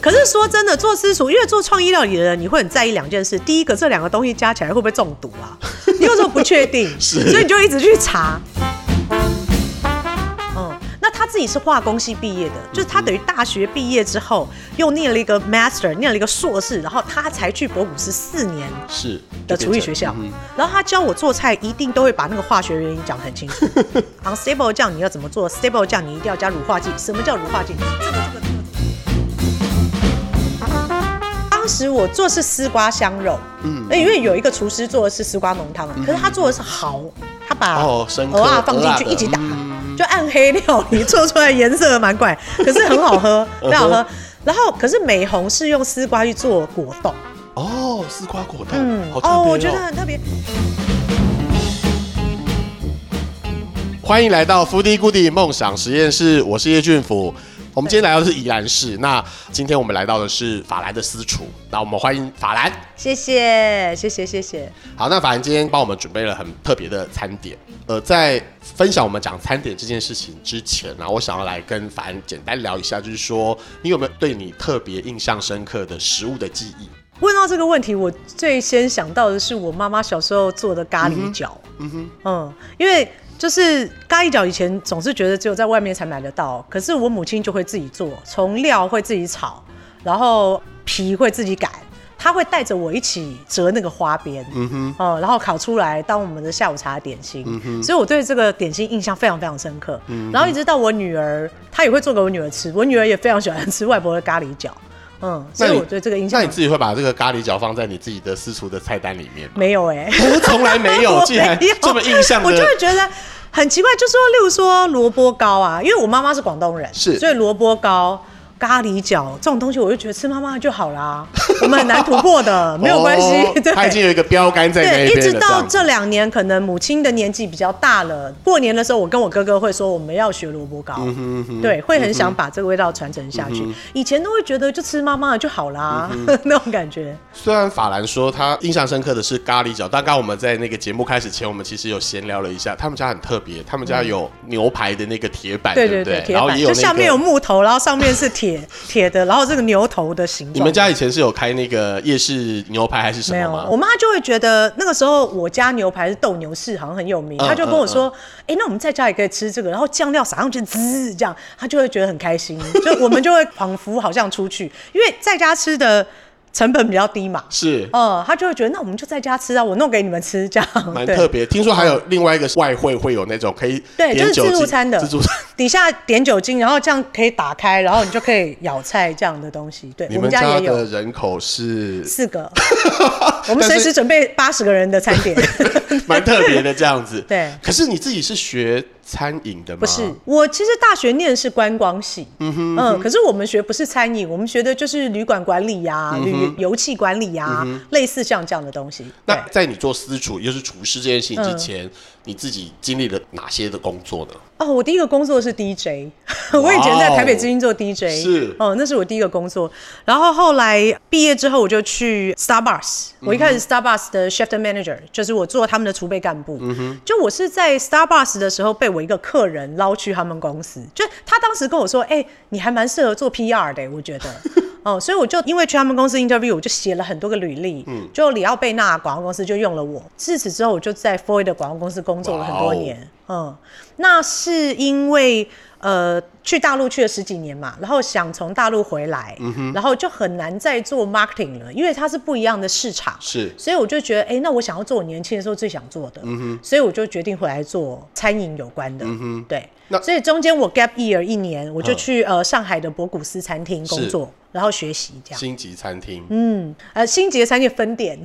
可是说真的，做私厨，因为做创意料理的人，你会很在意两件事。第一个，这两个东西加起来会不会中毒啊？你有时候不确定，所以你就一直去查。那他自己是化工系毕业的，就是他等于大学毕业之后又念了一个 master，念了一个硕士，然后他才去博古斯四年是的厨艺学校。然后他教我做菜，一定都会把那个化学原因讲得很清楚。Unstable 酱你要怎么做？Stable 酱你一定要加乳化剂。什么叫乳化剂？这个这个当时我做的是丝瓜香肉，嗯，因为有一个厨师做的是丝瓜浓汤，可是他做的是蚝，他把蚵啊放进去一起打。就暗黑料理做出来颜色蛮怪，可是很好喝，很好喝。然后，可是美红是用丝瓜去做果冻。哦，丝瓜果冻，嗯，好哦，我觉得很特别。欢迎来到 Foodie Goodie 梦想实验室，我是叶俊福。我们今天来到的是宜兰市，那今天我们来到的是法兰的私厨，那我们欢迎法兰。谢谢，谢谢，谢谢。好，那法兰今天帮我们准备了很特别的餐点。呃，在分享我们讲餐点这件事情之前呢，我想要来跟法兰简单聊一下，就是说你有没有对你特别印象深刻的食物的记忆？问到这个问题，我最先想到的是我妈妈小时候做的咖喱饺。嗯哼，嗯，因为。就是咖喱饺，以前总是觉得只有在外面才买得到，可是我母亲就会自己做，从料会自己炒，然后皮会自己擀，她会带着我一起折那个花边，嗯哼，哦，然后烤出来当我们的下午茶点心，嗯哼，所以我对这个点心印象非常非常深刻，嗯，然后一直到我女儿，她也会做给我女儿吃，我女儿也非常喜欢吃外婆的咖喱饺。嗯，所以我觉得这个印象。那你自己会把这个咖喱角放在你自己的私厨的菜单里面吗？没有哎、欸，从来没有，竟然这么印象。我就会觉得很奇怪，就说例如说萝卜糕啊，因为我妈妈是广东人，是，所以萝卜糕。咖喱饺这种东西，我就觉得吃妈妈就好啦。我们很难突破的，没有关系。哦、对，他已经有一个标杆在那边。对，一直到这两年，可能母亲的年纪比较大了，过年的时候，我跟我哥哥会说我们要学萝卜糕。嗯哼嗯哼。对，会很想把这个味道传承下去。嗯、以前都会觉得就吃妈妈的就好啦，嗯、那种感觉。虽然法兰说他印象深刻的是咖喱饺，但刚刚我们在那个节目开始前，我们其实有闲聊了一下，他们家很特别，他们家有牛排的那个铁板，对对对，然后也有、那个、就下面有木头，然后上面是铁铁的。然后这个牛头的形状，你们家以前是有开那个夜市牛排还是什么吗？没有，我妈就会觉得那个时候我家牛排是斗牛士，好像很有名。她、嗯、就跟我说：“哎、嗯嗯欸，那我们在家也可以吃这个，然后酱料撒上去滋，这样她就会觉得很开心。就我们就会仿佛好像出去，因为在家吃的。”成本比较低嘛，是，嗯，他就会觉得那我们就在家吃啊，我弄给你们吃这样，蛮特别。听说还有另外一个外汇会有那种可以点酒精，对，就是自助餐的，自助餐 底下点酒精，然后这样可以打开，然后你就可以舀菜这样的东西。对，你们家也有。的人口是四个，我们随时准备八十个人的餐点，蛮特别的这样子。对，可是你自己是学。餐饮的吗？不是，我其实大学念的是观光系，嗯哼，嗯，可是我们学不是餐饮，我们学的就是旅馆管理呀、啊、旅、嗯、游憩管理呀、啊嗯，类似像这样的东西。那在你做私厨，也就是厨师这件事情之前。嗯你自己经历了哪些的工作呢？哦，我第一个工作是 DJ，我以前在台北之音做 DJ，是哦，那是我第一个工作。然后后来毕业之后，我就去 Starbucks，我一开始 Starbucks 的 Chef Manager，就是我做他们的储备干部。嗯哼，就我是在 Starbucks 的时候被我一个客人捞去他们公司，就他当时跟我说：“哎、欸，你还蛮适合做 PR 的，我觉得。”哦，所以我就因为去他们公司 interview，我就写了很多个履历。嗯，就里奥贝纳广告公司就用了我。自此之后，我就在 Foy 的广告公司工作了很多年。嗯，那是因为呃去大陆去了十几年嘛，然后想从大陆回来，嗯，然后就很难再做 marketing 了，因为它是不一样的市场。是，所以我就觉得，哎、欸，那我想要做我年轻的时候最想做的。所以我就决定回来做餐饮有关的。对。所以中间我 gap year 一年，我就去呃上海的博古斯餐厅工作，然后学习这样。星级餐厅，嗯，呃，星级的餐厅分店，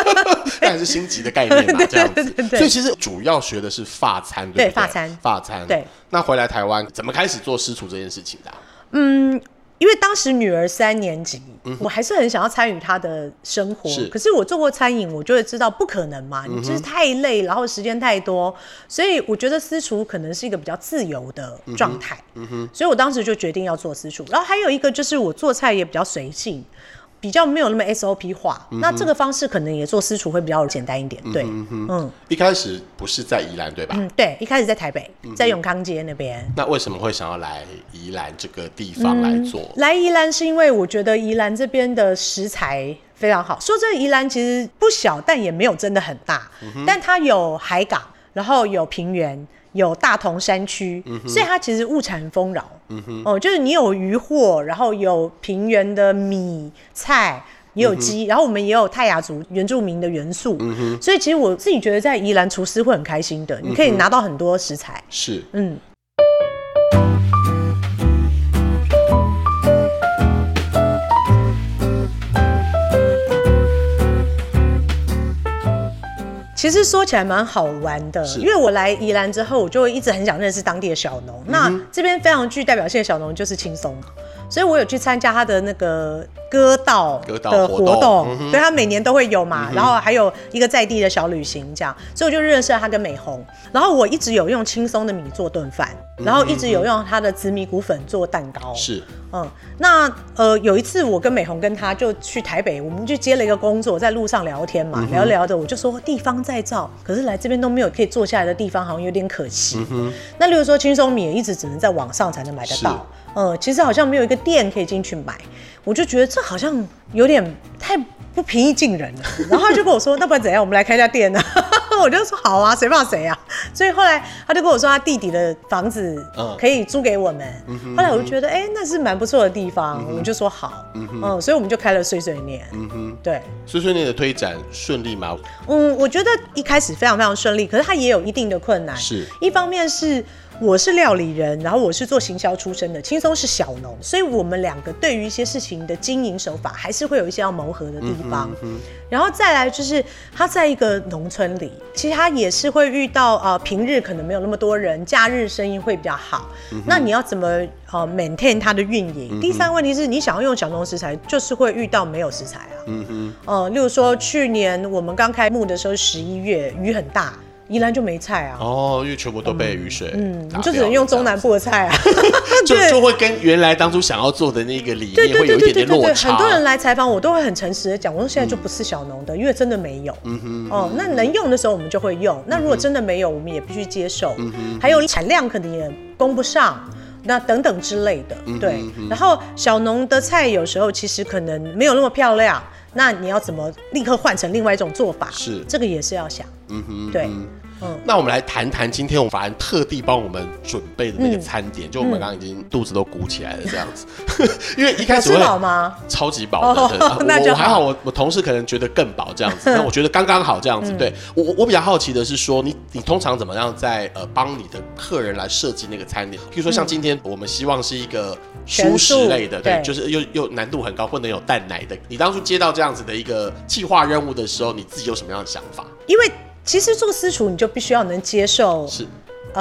当然是星级的概念嘛，这样子。对对对对，所以其实主要学的是法餐？对，法餐，法餐。对。那回来台湾怎么开始做私厨这件事情的啊？嗯。因为当时女儿三年级，嗯、我还是很想要参与她的生活。可是我做过餐饮，我就会知道不可能嘛，嗯、你就是太累，然后时间太多，所以我觉得私厨可能是一个比较自由的状态。嗯哼，所以我当时就决定要做私厨。然后还有一个就是我做菜也比较随性。比较没有那么 SOP 化。嗯、那这个方式可能也做私厨会比较简单一点。对，嗯，嗯一开始不是在宜兰对吧？嗯，对，一开始在台北，在永康街那边。那为什么会想要来宜兰这个地方来做？嗯、来宜兰是因为我觉得宜兰这边的食材非常好。说这宜兰其实不小，但也没有真的很大，嗯、但它有海港，然后有平原。有大同山区，嗯、所以它其实物产丰饶。嗯哦，就是你有渔获，然后有平原的米菜，也有鸡，嗯、然后我们也有泰雅族原住民的元素。嗯、所以其实我自己觉得在宜兰厨师会很开心的，嗯、你可以拿到很多食材。是，嗯。其实说起来蛮好玩的，因为我来宜兰之后，我就会一直很想认识当地的小农。嗯、那这边非常具代表性的小农就是青松，所以我有去参加他的那个歌道的活动，活动嗯、对他每年都会有嘛，嗯、然后还有一个在地的小旅行这样，所以我就认识了他跟美红。然后我一直有用轻松的米做炖饭，然后一直有用他的紫米谷粉做蛋糕。是。嗯，那呃有一次我跟美红跟他就去台北，我们就接了一个工作，在路上聊天嘛，嗯、聊聊的我就说地方再造，可是来这边都没有可以坐下来的地方，好像有点可惜。那例如说轻松米也一直只能在网上才能买得到，是呃，其实好像没有一个店可以进去买，我就觉得这好像有点太不平易近人了。然后他就跟我说，那不然怎样，我们来开家店呢？我就说好啊，谁怕谁啊！所以后来他就跟我说，他弟弟的房子可以租给我们。嗯、后来我就觉得，哎、欸，那是蛮不错的地方，嗯、我们就说好。嗯，所以我们就开了碎碎念。嗯哼，对。碎碎念的推展顺利吗？嗯，我觉得一开始非常非常顺利，可是它也有一定的困难。是，一方面是。我是料理人，然后我是做行销出身的，轻松是小农，所以我们两个对于一些事情的经营手法，还是会有一些要磨合的地方。嗯嗯、然后再来就是他在一个农村里，其实他也是会遇到呃平日可能没有那么多人，假日生意会比较好。嗯、那你要怎么呃 maintain 它的运营？嗯、第三个问题是你想要用小农食材，就是会遇到没有食材啊。嗯哼。呃，例如说去年我们刚开幕的时候，十一月雨很大。宜兰就没菜啊！哦，因为全部都被雨水，嗯，你就只能用中南部的菜啊，就 就会跟原来当初想要做的那个理念会有一点点落差。很多人来采访我，都会很诚实的讲，我说现在就不是小农的，因为真的没有。嗯哼。哦，那能用的时候我们就会用，那如果真的没有，我们也必须接受。嗯哼。还有产量可能也供不上，那等等之类的。对。然后小农的菜有时候其实可能没有那么漂亮，那你要怎么立刻换成另外一种做法？是。这个也是要想。嗯哼。对。那我们来谈谈今天我们法兰特地帮我们准备的那个餐点，嗯、就我们刚刚已经肚子都鼓起来了这样子，嗯、因为一开始会吃饱吗？超级饱的，哦、那就我还好，我我同事可能觉得更饱这样子，那我觉得刚刚好这样子。嗯、对我我比较好奇的是说，你你通常怎么样在呃帮你的客人来设计那个餐点？比如说像今天我们希望是一个蔬食类的，对，对就是又又难度很高，不能有蛋奶的。你当初接到这样子的一个计划任务的时候，你自己有什么样的想法？因为其实做私厨，你就必须要能接受是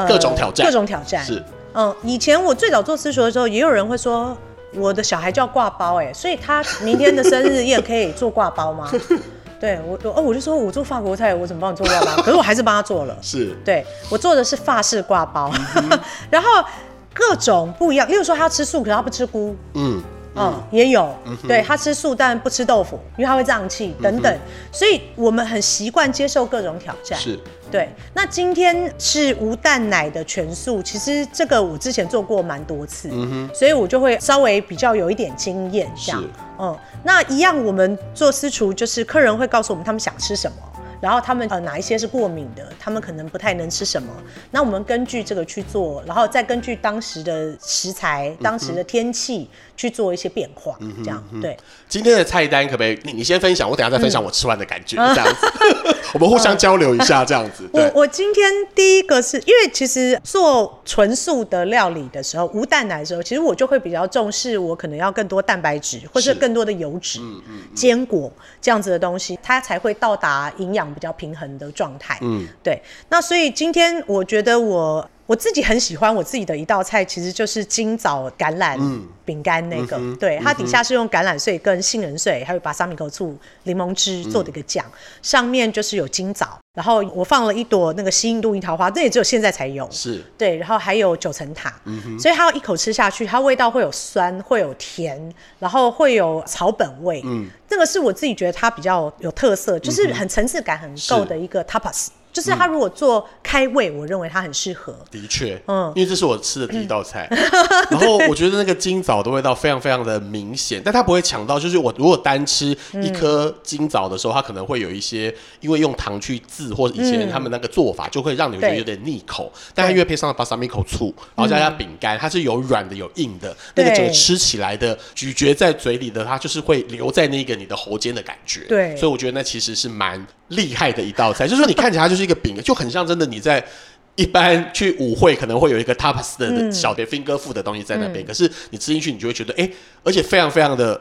各种挑战，各种挑战是。嗯，以前我最早做私厨的时候，也有人会说我的小孩叫挂包，哎，所以他明天的生日宴可以做挂包吗？对我，哦，我就说我做法国菜，我怎么帮你做挂包？可是我还是帮他做了。是，对我做的是法式挂包，然后各种不一样。例如说他吃素，可是他不吃菇。嗯。嗯，也有，嗯、对他吃素，但不吃豆腐，因为他会胀气等等，嗯、所以我们很习惯接受各种挑战。是，对。那今天是无蛋奶的全素，其实这个我之前做过蛮多次，嗯、所以我就会稍微比较有一点经验这样。是嗯，那一样我们做私厨，就是客人会告诉我们他们想吃什么。然后他们呃哪一些是过敏的，他们可能不太能吃什么。那我们根据这个去做，然后再根据当时的食材、当时的天气去做一些变化，嗯、这样对。今天的菜单可不可以你你先分享，我等下再分享我吃完的感觉，嗯、这样子，我们互相交流一下，这样子。我 我今天第一个是因为其实做纯素的料理的时候，无蛋奶的时候，其实我就会比较重视，我可能要更多蛋白质或是更多的油脂、坚果这样子的东西，它才会到达营养比较平衡的状态，嗯，对。那所以今天我觉得我我自己很喜欢我自己的一道菜，其实就是今早橄榄饼干那个，嗯、对，它底下是用橄榄碎跟杏仁碎，还有巴萨米口醋、柠檬汁做的一个酱，嗯、上面就是有金枣，然后我放了一朵那个西印度樱桃花，这也只有现在才有。是，对，然后还有九层塔，嗯，所以它要一口吃下去，它味道会有酸，会有甜，然后会有草本味。嗯，这个是我自己觉得它比较有特色，就是很层次感很够的一个 tapas。就是他如果做开胃，嗯、我认为他很适合。的确，嗯，因为这是我吃的第一道菜，嗯、然后我觉得那个金枣的味道非常非常的明显，但它不会抢到。就是我如果单吃一颗金枣的时候，它可能会有一些，因为用糖去渍或者以前他们那个做法，就会让你觉得有点腻口。嗯、但它因为配上了巴萨米口醋，然后加加饼干，它是有软的有硬的，那个整个吃起来的咀嚼在嘴里的，它就是会留在那个你的喉间的感觉。对，所以我觉得那其实是蛮。厉害的一道菜，就是说你看起来它就是一个饼，就很像真的你在一般去舞会可能会有一个 tapas 的小的 finger food 的东西在那边，嗯、可是你吃进去，你就会觉得哎、欸，而且非常非常的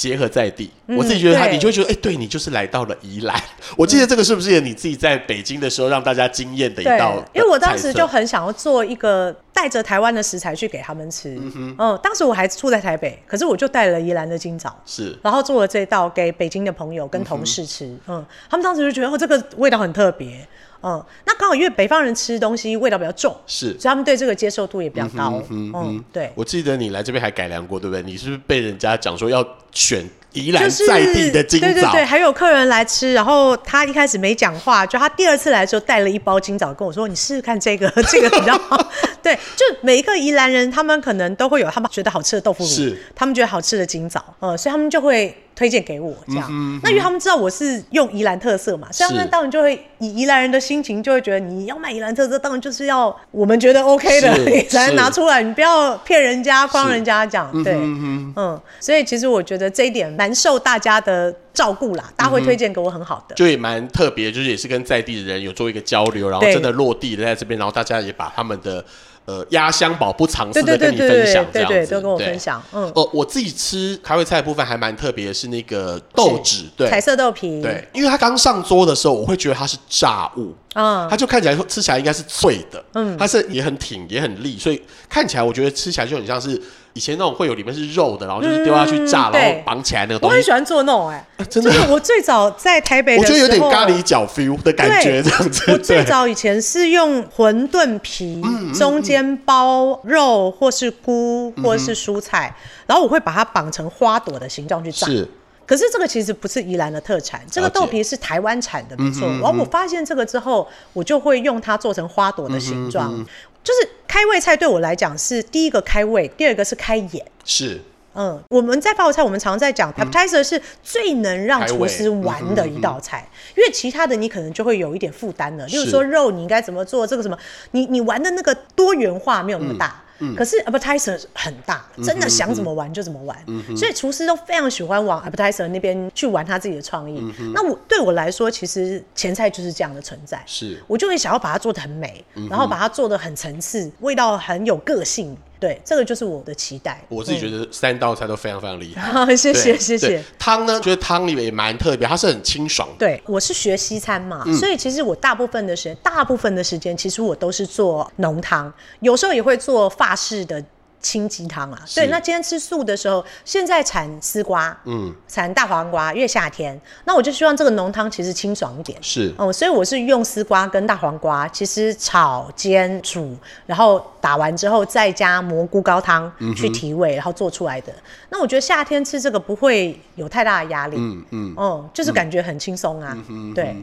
结合在地。嗯、我自己觉得他，你就会觉得哎、欸，对你就是来到了宜兰。我记得这个是不是也你自己在北京的时候让大家惊艳的一道的？因为我当时就很想要做一个带着台湾的食材去给他们吃。嗯哼，嗯，当时我还住在台北，可是我就带了宜兰的金枣，是，然后做了这道给北京的朋友跟同事吃。嗯，嗯，他们当时就觉得哦，这个味道很特别。嗯，那刚好因为北方人吃东西味道比较重，是，所以他们对这个接受度也比较高。嗯，嗯，对。我记得你来这边还改良过，对不对？你是不是被人家讲说要选宜兰在地的金枣？对对对，还有客人来吃，然后他一开始没讲话，就他第二次来的时候带了一包金枣跟我说：“你试试看这个，这个比较好。”对，就每一个宜兰人，他们可能都会有他们觉得好吃的豆腐乳，是，他们觉得好吃的金枣，嗯，所以他们就会。推荐给我这样，嗯嗯、那因为他们知道我是用宜兰特色嘛，所以他们当然就会以宜兰人的心情，就会觉得你要卖宜兰特色，当然就是要我们觉得 OK 的，你 才能拿出来，你不要骗人家、诓人家讲。对，嗯，嗯，所以其实我觉得这一点蛮受大家的照顾啦，大家会推荐给我很好的，就也蛮特别，就是也是跟在地的人有做一个交流，然后真的落地的在这边，然后大家也把他们的。呃，压箱宝不藏私的跟你分享，这样子，对，对，对，对，都跟我分享。嗯，哦、呃，我自己吃开胃菜的部分还蛮特别的，是那个豆豉，对，彩色豆皮，对，因为它刚上桌的时候，我会觉得它是炸物，嗯，它就看起来吃起来应该是脆的，嗯，它是也很挺也很利，所以看起来我觉得吃起来就很像是。以前那种会有里面是肉的，然后就是丢下去炸，然后绑起来那个东西。我很喜欢做那种哎，真的。我最早在台北，我觉得有点咖喱角 feel 的感觉这样子。我最早以前是用馄饨皮，中间包肉或是菇或是蔬菜，然后我会把它绑成花朵的形状去炸。是。可是这个其实不是宜兰的特产，这个豆皮是台湾产的，没错。然后我发现这个之后，我就会用它做成花朵的形状。就是开胃菜对我来讲是第一个开胃，第二个是开眼。是，嗯，我们在法国菜，我们常常在讲 appetizer 是最能让厨师玩的一道菜，因为其他的你可能就会有一点负担了。例如说肉你应该怎么做，这个什么，你你玩的那个多元化没有那么大。可是 appetizer 很大，真的想怎么玩就怎么玩，所以厨师都非常喜欢往 appetizer 那边去玩他自己的创意。那我对我来说，其实前菜就是这样的存在，是我就会想要把它做的很美，然后把它做的很层次，味道很有个性。对，这个就是我的期待。我自己觉得三道菜都非常非常厉害。好，谢谢谢谢。汤呢，觉得汤里面也蛮特别，它是很清爽的。对，我是学西餐嘛，所以其实我大部分的时间，大部分的时间，其实我都是做浓汤，有时候也会做法式的。清鸡汤啊，对，那今天吃素的时候，现在产丝瓜，嗯，产大黄瓜，因为夏天，那我就希望这个浓汤其实清爽一点，是，哦、嗯，所以我是用丝瓜跟大黄瓜，其实炒、煎、煮，然后打完之后再加蘑菇高汤去提味，然后做出来的。那我觉得夏天吃这个不会有太大的压力，嗯嗯，嗯，就是感觉很轻松啊，对，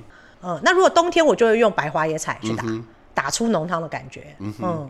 嗯，那如果冬天我就会用白花椰菜去打，打出浓汤的感觉，嗯。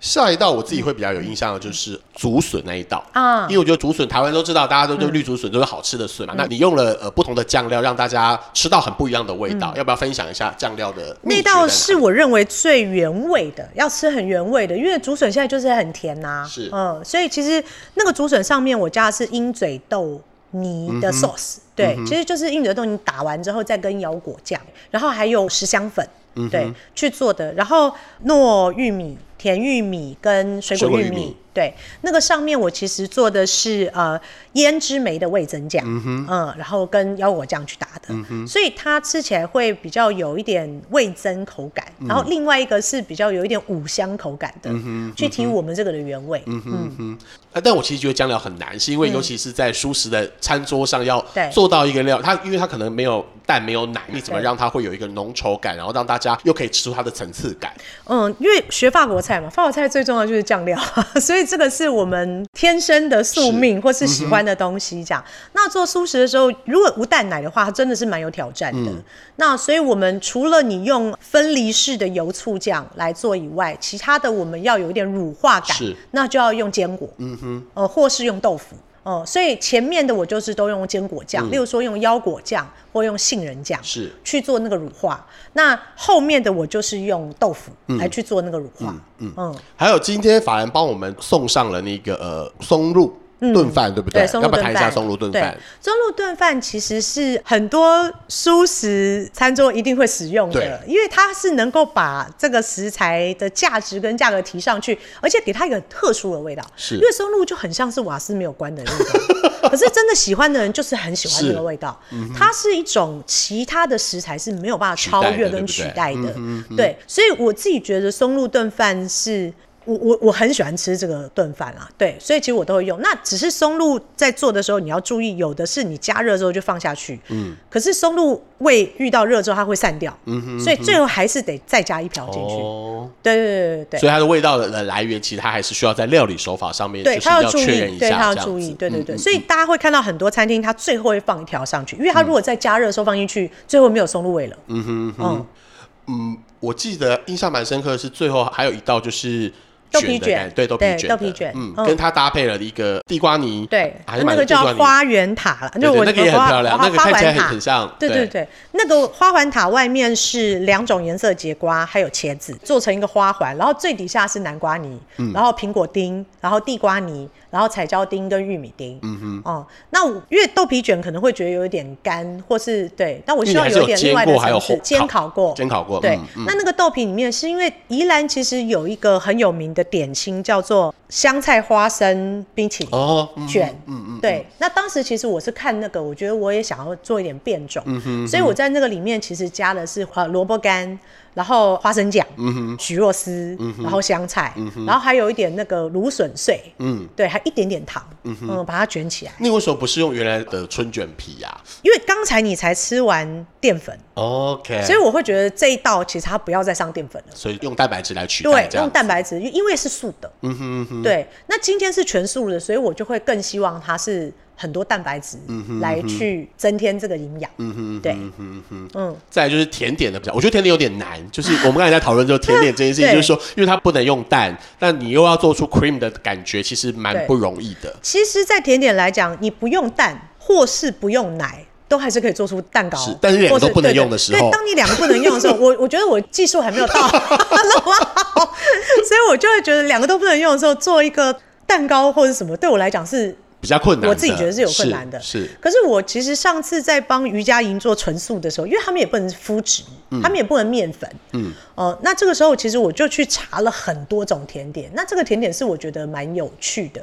下一道我自己会比较有印象的就是竹笋那一道。啊，因为我觉得竹笋台湾都知道，大家都对绿竹笋都是好吃的笋嘛。那你用了呃不同的酱料，让大家吃到很不一样的味道，要不要分享一下酱料的？那道是我认为最原味的，要吃很原味的，因为竹笋现在就是很甜呐，是。嗯，所以其实那个竹笋上面我加的是鹰嘴豆泥的 sauce，对，其实就是鹰嘴豆泥打完之后再跟腰果酱，然后还有十香粉，对，去做的，然后糯玉米。甜玉米跟水果玉米，对，那个上面我其实做的是呃胭脂梅的味增酱，嗯，嗯然后跟腰果酱去打的，嗯，所以它吃起来会比较有一点味增口感，嗯，然后另外一个是比较有一点五香口感的，嗯，去提我们这个的原味，嗯。嗯嗯。但我其实觉得酱料很难，是因为尤其是在蔬食的餐桌上要做到一个料，它因为它可能没有蛋没有奶，你怎么让它会有一个浓稠感，然后让大家又可以吃出它的层次感？嗯，因为学法国菜嘛，法国菜最重要就是酱料，所以这个是我们天生的宿命或是喜欢的东西。这样，那做素食的时候，如果无蛋奶的话，它真的是蛮有挑战的。嗯、那所以我们除了你用分离式的油醋酱来做以外，其他的我们要有一点乳化感，那就要用坚果，嗯哼，呃，或是用豆腐。哦，所以前面的我就是都用坚果酱，嗯、例如说用腰果酱或用杏仁酱，是去做那个乳化。那后面的我就是用豆腐来去做那个乳化。嗯嗯，嗯，还有今天法兰帮我们送上了那个呃松露。炖饭、嗯、对不对？对，要不要谈一下松露炖饭？松露炖饭其实是很多素食餐桌一定会使用的，因为它是能够把这个食材的价值跟价格提上去，而且给它一个很特殊的味道。是，因为松露就很像是瓦斯没有关的味道，可是真的喜欢的人就是很喜欢这个味道。嗯、它是一种其他的食材是没有办法超越跟取代的。对，对，嗯、对，所以我自己觉得松露炖饭是。我我我很喜欢吃这个炖饭啊，对，所以其实我都会用。那只是松露在做的时候，你要注意，有的是你加热之后就放下去，嗯，可是松露味遇到热之后它会散掉，嗯哼，所以最后还是得再加一瓢进去。哦，对对对对对。所以它的味道的来源，其实它还是需要在料理手法上面，对，它要注意，对，它要注意，对对对。所以大家会看到很多餐厅，它最后会放一条上去，因为它如果在加热的时候放进去，最后没有松露味了。嗯哼嗯嗯，我记得印象蛮深刻的是最后还有一道就是。豆皮卷，对豆皮卷，豆皮卷，嗯，跟它搭配了一个地瓜泥，对，还那个叫花园塔了，就我那个也很漂亮，那个看起来很像，对对对，那个花环塔外面是两种颜色节瓜，还有茄子，做成一个花环，然后最底下是南瓜泥，然后苹果丁，然后地瓜泥，然后彩椒丁跟玉米丁，嗯哼，哦，那因为豆皮卷可能会觉得有一点干，或是对，但我希望有一点另外的层次，煎烤过，煎烤过，对，那那个豆皮里面是因为宜兰其实有一个很有名的。的点心叫做香菜花生冰淇淋卷，嗯嗯，对。那当时其实我是看那个，我觉得我也想要做一点变种，嗯哼，所以我在那个里面其实加的是呃萝卜干。然后花生酱，嗯哼，蒟蒻丝，嗯哼，然后香菜，嗯哼，然后还有一点那个芦笋碎，嗯，对，还一点点糖，嗯哼，嗯，把它卷起来。你为什么不是用原来的春卷皮呀？因为刚才你才吃完淀粉，OK，所以我会觉得这一道其实它不要再上淀粉了，所以用蛋白质来取代，对，用蛋白质，因为是素的，嗯哼嗯哼，对。那今天是全素的，所以我就会更希望它是。很多蛋白质来去增添这个营养，嗯哼，对，嗯哼嗯嗯。再来就是甜点的比较，我觉得甜点有点难，就是我们刚才在讨论这个甜点这件事情，就是说，因为它不能用蛋，但你又要做出 cream 的感觉，其实蛮不容易的。其实，在甜点来讲，你不用蛋或是不用奶，都还是可以做出蛋糕。是，但是两个都不能用的时候，对，当你两个不能用的时候，我我觉得我技术还没有到 所以我就会觉得两个都不能用的时候，做一个蛋糕或者什么，对我来讲是。比较困难，我自己觉得是有困难的。是，是，可是我其实上次在帮瑜伽营做纯素的时候，因为他们也不能麸质，嗯、他们也不能面粉，嗯，哦、呃，那这个时候其实我就去查了很多种甜点，那这个甜点是我觉得蛮有趣的。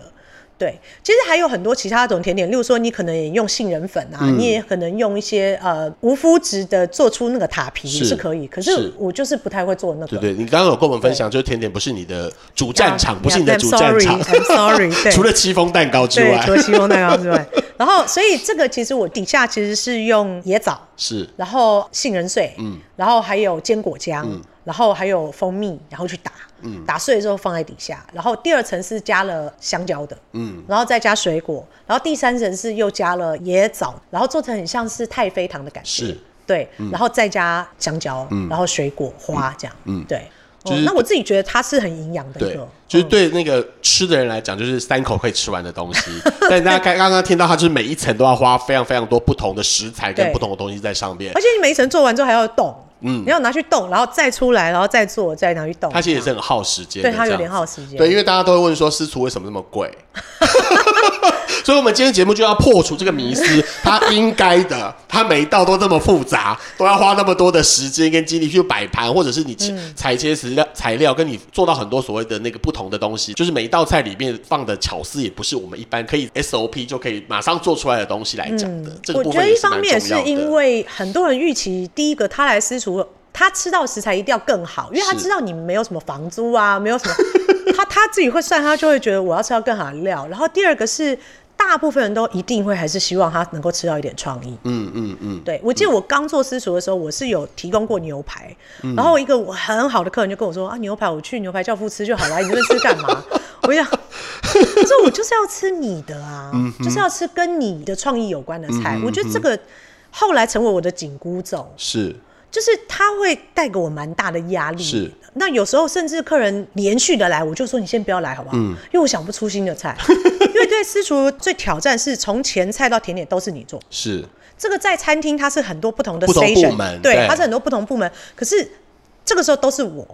对，其实还有很多其他种甜点，例如说你可能也用杏仁粉啊，嗯、你也可能用一些呃无麸质的做出那个塔皮是，是可以。可是我就是不太会做那个。对对，你刚刚有跟我们分享，就是甜点不是你的主战场，不是你的主战场。I'm sorry，对。除了戚风蛋糕之外，除了戚风蛋糕之外，然后所以这个其实我底下其实是用椰枣，是，然后杏仁碎，嗯，然后还有坚果浆，嗯。然后还有蜂蜜，然后去打，嗯，打碎之后放在底下，然后第二层是加了香蕉的，嗯，然后再加水果，然后第三层是又加了椰枣，然后做成很像是太妃糖的感觉，是，对，然后再加香蕉，嗯，然后水果花这样，嗯，对，就是那我自己觉得它是很营养的一个，就是对那个吃的人来讲，就是三口可以吃完的东西，但大家刚刚刚听到它就是每一层都要花非常非常多不同的食材跟不同的东西在上面，而且你每一层做完之后还要冻。嗯，你要拿去冻，然后再出来，然后再做，再拿去冻。它其实也是很耗时间，对，它有点耗时间。对，因为大家都会问说，私厨为什么那么贵？所以我们今天节目就要破除这个迷思，他应该的，他每一道都这么复杂，都要花那么多的时间跟精力去摆盘，或者是你裁切材料材料，跟你做到很多所谓的那个不同的东西，就是每一道菜里面放的巧思，也不是我们一般可以 SOP 就可以马上做出来的东西来讲的。我觉得一方面是因为很多人预期第一个他来私厨，他吃到食材一定要更好，因为他知道你们没有什么房租啊，没有什么，他他自己会算，他就会觉得我要吃到更好的料。然后第二个是。大部分人都一定会还是希望他能够吃到一点创意。嗯嗯嗯。对，我记得我刚做私厨的时候，我是有提供过牛排，嗯、然后一个我很好的客人就跟我说啊，牛排我去牛排教父吃就好了，你这边吃干嘛？我讲，可是我就是要吃你的啊，嗯、就是要吃跟你的创意有关的菜。嗯、我觉得这个后来成为我的紧箍咒。是。就是他会带给我蛮大的压力，是。那有时候甚至客人连续的来，我就说你先不要来好不好？嗯。因为我想不出新的菜，因为对私厨最挑战是从前菜到甜点都是你做。是。这个在餐厅它是很多不同的 station，部门，对，它是很多不同部门。可是这个时候都是我，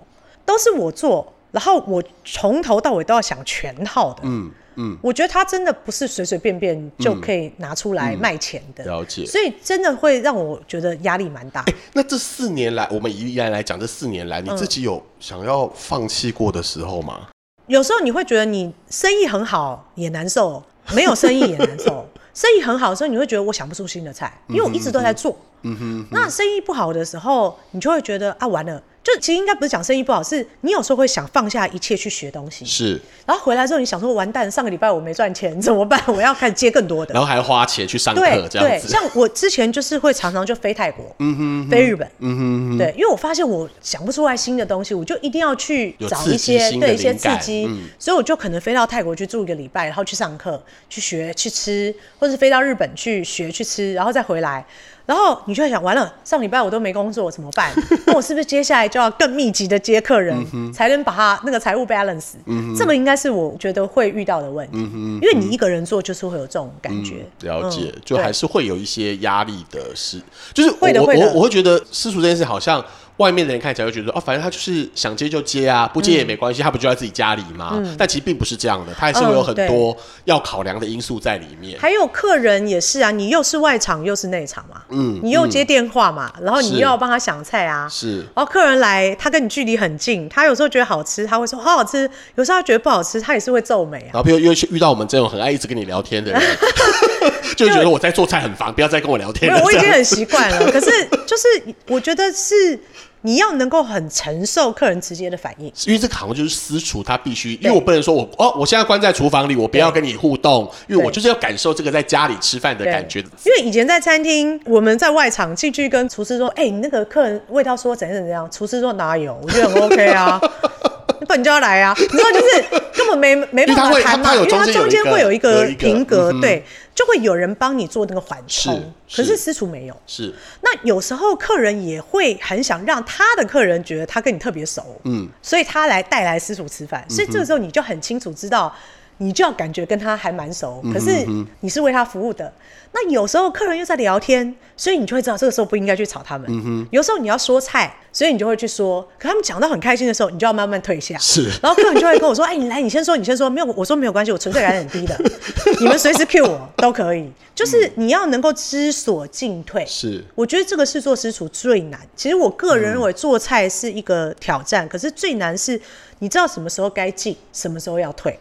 都是我做，然后我从头到尾都要想全套的。嗯。嗯，我觉得它真的不是随随便便就可以拿出来卖钱的。嗯嗯、了解，所以真的会让我觉得压力蛮大。那这四年来，我们依然来讲，这四年来你自己有想要放弃过的时候吗？嗯、有时候你会觉得你生意很好也难受，没有生意也难受。生意很好的时候，你会觉得我想不出新的菜，因为我一直都在做。嗯哼。那生意不好的时候，你就会觉得啊，完了。就其实应该不是讲生意不好，是你有时候会想放下一切去学东西，是。然后回来之后，你想说完蛋，上个礼拜我没赚钱，怎么办？我要开始接更多的。然后还要花钱去上课，这样子。对，像我之前就是会常常就飞泰国，嗯哼，飞日本，嗯哼，对，因为我发现我想不出来新的东西，我就一定要去找一些对一些刺激，所以我就可能飞到泰国去住一个礼拜，然后去上课、去学、去吃，或者是飞到日本去学、去吃，然后再回来。然后你就会想，完了，上礼拜我都没工作，怎么办？那我是不是接下来就要更密集的接客人，嗯、才能把他那个财务 balance？、嗯、这个应该是我觉得会遇到的问题，嗯、因为你一个人做就是会有这种感觉。嗯、了解，嗯、就还是会有一些压力的事，就是我会的会的我我会觉得私塾这件事好像。外面的人看起来就觉得哦，反正他就是想接就接啊，不接也没关系，嗯、他不就在自己家里吗？嗯、但其实并不是这样的，他还是会有很多要考量的因素在里面。还有客人也是啊，你又是外场又是内场嘛，嗯，你又接电话嘛，嗯、然后你又要帮他想菜啊，是。然后客人来，他跟你距离很近，他有时候觉得好吃，他会说好好吃；有时候他觉得不好吃，他也是会皱眉啊。然后比如又遇到我们这种很爱一直跟你聊天的人，就觉得我在做菜很烦，不要再跟我聊天了。我已经 很习惯了，可是就是我觉得是。你要能够很承受客人直接的反应，因为这个好像就是私厨，他必须，因为我不能说我哦，我现在关在厨房里，我不要跟你互动，因为我就是要感受这个在家里吃饭的感觉。因为以前在餐厅，我们在外场进去跟厨师说，哎，你那个客人味道说怎样怎样，厨师说哪有，我觉得很 OK 啊，你本就要来啊，你知道就是根本没没办法谈嘛，因为它中间会有一个平格，对。就会有人帮你做那个缓冲，可是私厨没有。是，那有时候客人也会很想让他的客人觉得他跟你特别熟，嗯，所以他来带来私厨吃饭，所以这个时候你就很清楚知道。你就要感觉跟他还蛮熟，可是你是为他服务的。那有时候客人又在聊天，所以你就会知道这个时候不应该去吵他们。嗯、有时候你要说菜，所以你就会去说。可他们讲到很开心的时候，你就要慢慢退下。是。然后客人就会跟我说：“哎、欸，你来，你先说，你先说。”没有，我说没有关系，我存在感很低的。你们随时 cue 我都可以。就是你要能够知所进退。是。我觉得这个是做私厨最难。其实我个人认为做菜是一个挑战，嗯、可是最难是你知道什么时候该进，什么时候要退。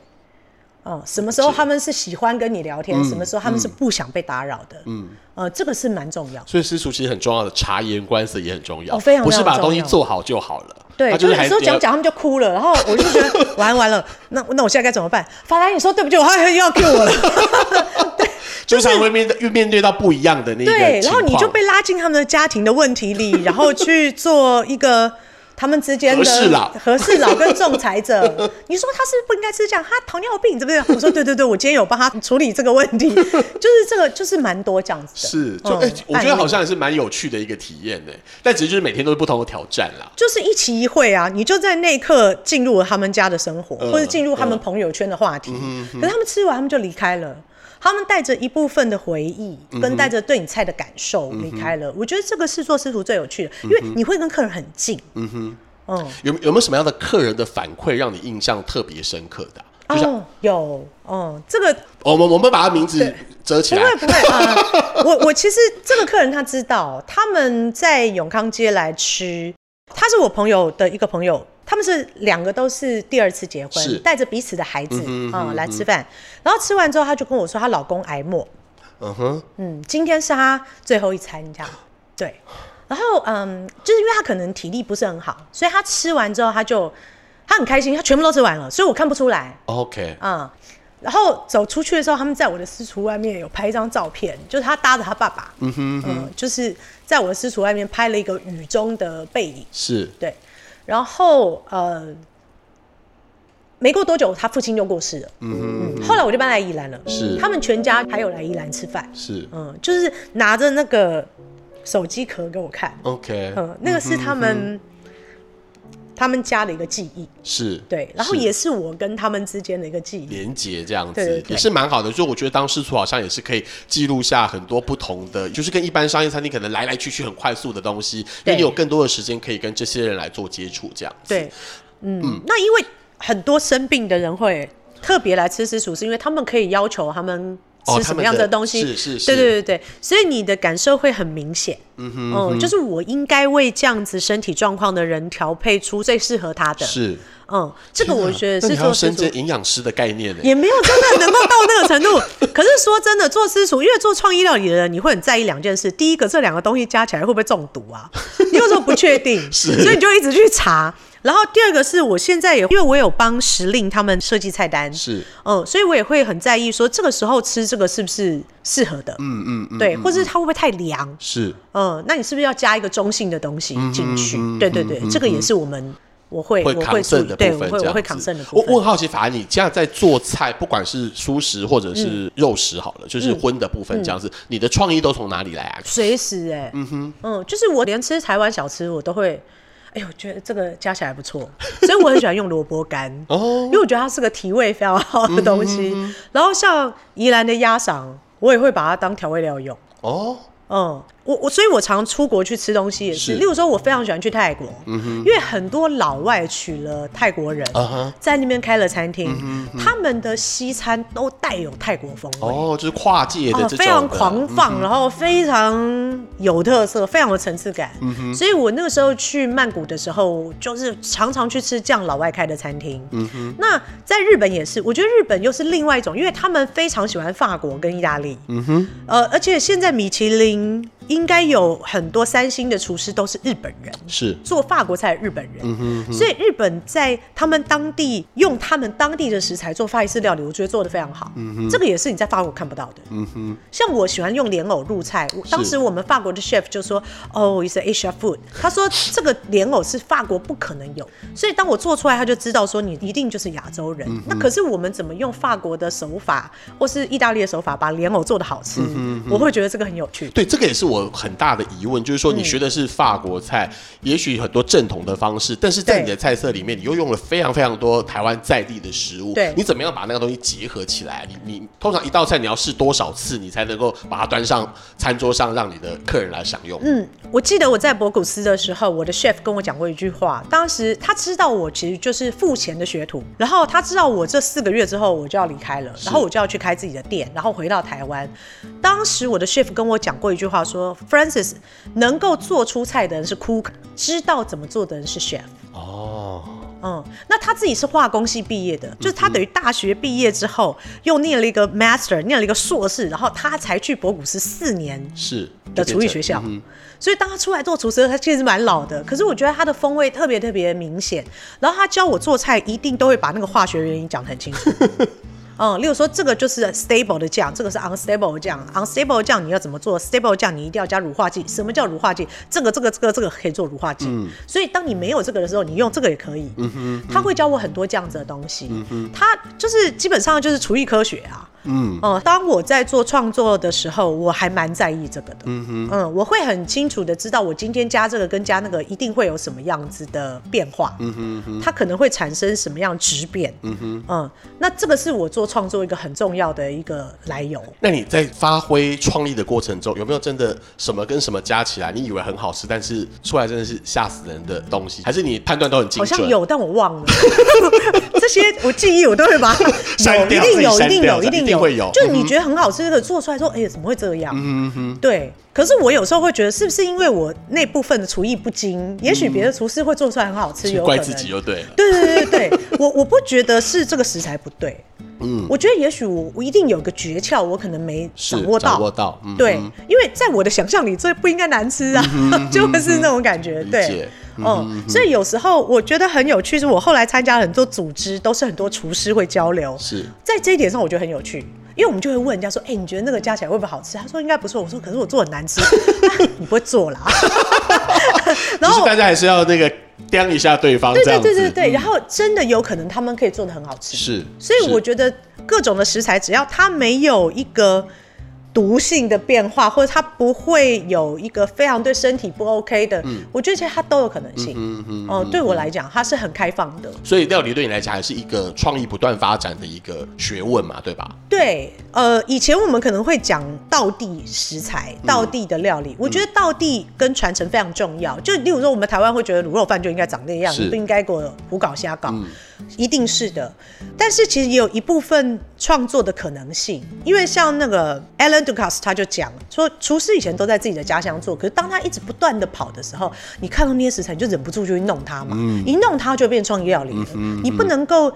哦，什么时候他们是喜欢跟你聊天？什么时候他们是不想被打扰的？嗯，呃，这个是蛮重要。所以私塾其实很重要的察言观色也很重要，非常不是把东西做好就好了。对，就是有时候讲讲他们就哭了，然后我就觉得 完完了，那那我现在该怎么办？法兰，你说对不起，我还又要 Q 我了。对，就是会面对面对到不一样的那个对，然后你就被拉进他们的家庭的问题里，然后去做一个。他们之间的和事佬，和事佬跟仲裁者，你说他是不应该吃这样，他糖尿病，对不对？我说对对对，我今天有帮他处理这个问题，就是这个就是蛮多这样子的。是，就哎、嗯欸，我觉得好像也是蛮有趣的一个体验呢。但只是就是每天都是不同的挑战啦。就是一期一会啊，你就在那一刻进入了他们家的生活，嗯、或者进入他们朋友圈的话题。嗯、可是他们吃完，他们就离开了。他们带着一部分的回忆，跟带着对你菜的感受离开了。我觉得这个是做师徒最有趣的，因为你会跟客人很近。嗯哼，嗯，有有没有什么样的客人的反馈让你印象特别深刻的？哦，有哦，这个我们我们把他名字遮起来，不会不会啊。我我其实这个客人他知道，他们在永康街来吃，他是我朋友的一个朋友，他们是两个都是第二次结婚，带着彼此的孩子啊来吃饭，然后吃完之后他就跟我说，她老公癌末，嗯哼，嗯，今天是他最后一餐这样，对。然后，嗯，就是因为他可能体力不是很好，所以他吃完之后，他就他很开心，他全部都吃完了，所以我看不出来。OK，嗯，然后走出去的时候，他们在我的私厨外面有拍一张照片，就是他搭着他爸爸，嗯哼，嗯，就是在我的私厨外面拍了一个雨中的背影。是，对。然后，呃，没过多久，他父亲就过世了。嗯哼嗯。后来我就搬来宜兰了。是。他们全家还有来宜兰吃饭。是。嗯，就是拿着那个。手机壳给我看，OK，嗯，那个是他们、嗯、他们家的一个记忆，是对，然后也是我跟他们之间的一个记忆连接，这样子对对对，也是蛮好的。就我觉得当师厨好像也是可以记录下很多不同的，就是跟一般商业餐厅可能来来去去很快速的东西，因为你有更多的时间可以跟这些人来做接触，这样子。对，嗯，嗯，那因为很多生病的人会特别来吃私厨，是因为他们可以要求他们。吃什么样的东西？是是是，对对对对，所以你的感受会很明显。嗯哼，嗯，就是我应该为这样子身体状况的人调配出最适合他的。是，嗯，这个我觉得是做身兼营养师的概念呢，也没有真的能够到那个程度。可是说真的，做私厨，因为做创意料理的人，你会很在意两件事：第一个，这两个东西加起来会不会中毒啊？你有时候不确定，所以你就一直去查。然后第二个是我现在也因为我有帮时令他们设计菜单，是，嗯，所以我也会很在意说这个时候吃这个是不是适合的，嗯嗯嗯，对，或者是它会不会太凉，是，嗯，那你是不是要加一个中性的东西进去？对对对，这个也是我们我会会抗胜的部分，我会我会抗胜的部分。我我很好奇，反而，你这样在做菜，不管是蔬食或者是肉食，好了，就是荤的部分这样子，你的创意都从哪里来啊？随时哎，嗯哼，嗯，就是我连吃台湾小吃我都会。哎呦，我觉得这个加起来不错，所以我很喜欢用萝卜干哦，因为我觉得它是个提味非常好的东西。嗯、然后像宜兰的鸭嗓，我也会把它当调味料用哦，嗯。我我所以，我常出国去吃东西也是。例如说，我非常喜欢去泰国，因为很多老外娶了泰国人，在那边开了餐厅，他们的西餐都带有泰国风味。哦，就是跨界的这种，非常狂放，然后非常有特色，非常有层次感。所以我那个时候去曼谷的时候，就是常常去吃这样老外开的餐厅。那在日本也是，我觉得日本又是另外一种，因为他们非常喜欢法国跟意大利。嗯哼，呃，而且现在米其林。应该有很多三星的厨师都是日本人，是做法国菜的日本人，嗯哼哼，所以日本在他们当地用他们当地的食材做法式料理，我觉得做的非常好。嗯哼，这个也是你在法国看不到的。嗯哼，像我喜欢用莲藕入菜，当时我们法国的 chef 就说：“哦，it's Asia food。”他说这个莲藕是法国不可能有，所以当我做出来，他就知道说你一定就是亚洲人。嗯、那可是我们怎么用法国的手法或是意大利的手法把莲藕做的好吃？嗯？我会觉得这个很有趣。对，这个也是我。很大的疑问就是说，你学的是法国菜，嗯、也许很多正统的方式，但是在你的菜色里面，你又用了非常非常多台湾在地的食物。对，你怎么样把那个东西结合起来？你你通常一道菜你要试多少次，你才能够把它端上餐桌上，让你的客人来享用？嗯，我记得我在博古斯的时候，我的 chef 跟我讲过一句话，当时他知道我其实就是付钱的学徒，然后他知道我这四个月之后我就要离开了，然后我就要去开自己的店，然后回到台湾。当时我的 chef 跟我讲过一句话说。Francis 能够做出菜的人是 cook，知道怎么做的人是 chef。哦，嗯，那他自己是化工系毕业的，就是他等于大学毕业之后又念了一个 master，念了一个硕士，然后他才去博古斯四年是的厨艺学校。所以当他出来做厨师，他其实蛮老的，可是我觉得他的风味特别特别明显。然后他教我做菜，一定都会把那个化学原因讲得很清楚。嗯，例如说这个就是 stable 的酱，这个是 unstable 的酱，unstable 酱你要怎么做？stable 酱你一定要加乳化剂。什么叫乳化剂？这个这个这个这个可以做乳化剂。嗯。所以当你没有这个的时候，你用这个也可以。嗯哼。他会教我很多这样子的东西。嗯哼。他就是基本上就是厨艺科学啊。嗯，哦、呃，当我在做创作的时候，我还蛮在意这个的。嗯哼，嗯，我会很清楚的知道，我今天加这个跟加那个一定会有什么样子的变化。嗯哼，哼，它可能会产生什么样质变。嗯哼，嗯，那这个是我做创作一个很重要的一个来由。那你在发挥创意的过程中，有没有真的什么跟什么加起来，你以为很好吃，但是出来真的是吓死人的东西？还是你判断都很精准？好像有，但我忘了。这些我记忆我都会把 一定有，一定有，一定有，会有。就你觉得很好吃，的做出来说，哎呀，怎么会这样？嗯哼，对。可是我有时候会觉得，是不是因为我那部分的厨艺不精？也许别的厨师会做出来很好吃，有可能。怪自己就对了。对对对对对，我我不觉得是这个食材不对。嗯，我觉得也许我我一定有个诀窍，我可能没掌握到。掌握到。对，因为在我的想象里，这不应该难吃啊，就是那种感觉。对。嗯，所以有时候我觉得很有趣，是我后来参加了很多组织，都是很多厨师会交流。是在这一点上，我觉得很有趣，因为我们就会问人家说：“哎、欸，你觉得那个加起来会不会好吃？”他说：“应该不错。”我说：“可是我做很难吃。啊”你不会做啦。然后大家还是要那个刁一下对方。对对对对对。然后真的有可能他们可以做的很好吃。是。所以我觉得各种的食材，只要它没有一个。毒性的变化，或者它不会有一个非常对身体不 OK 的，嗯、我觉得其实它都有可能性。嗯嗯哦，对我来讲，它是很开放的。所以料理对你来讲还是一个创意不断发展的一个学问嘛，对吧？对，呃，以前我们可能会讲道地食材、道地的料理，嗯、我觉得道地跟传承非常重要。就例如说，我们台湾会觉得卤肉饭就应该长那样，是你不应该给我胡搞瞎搞。嗯一定是的，但是其实也有一部分创作的可能性，因为像那个 Alain Ducasse 他就讲说，厨师以前都在自己的家乡做，可是当他一直不断的跑的时候，你看到那些食材，你就忍不住就去弄它嘛，嗯、一弄它就变创意料理了，嗯嗯、你不能够。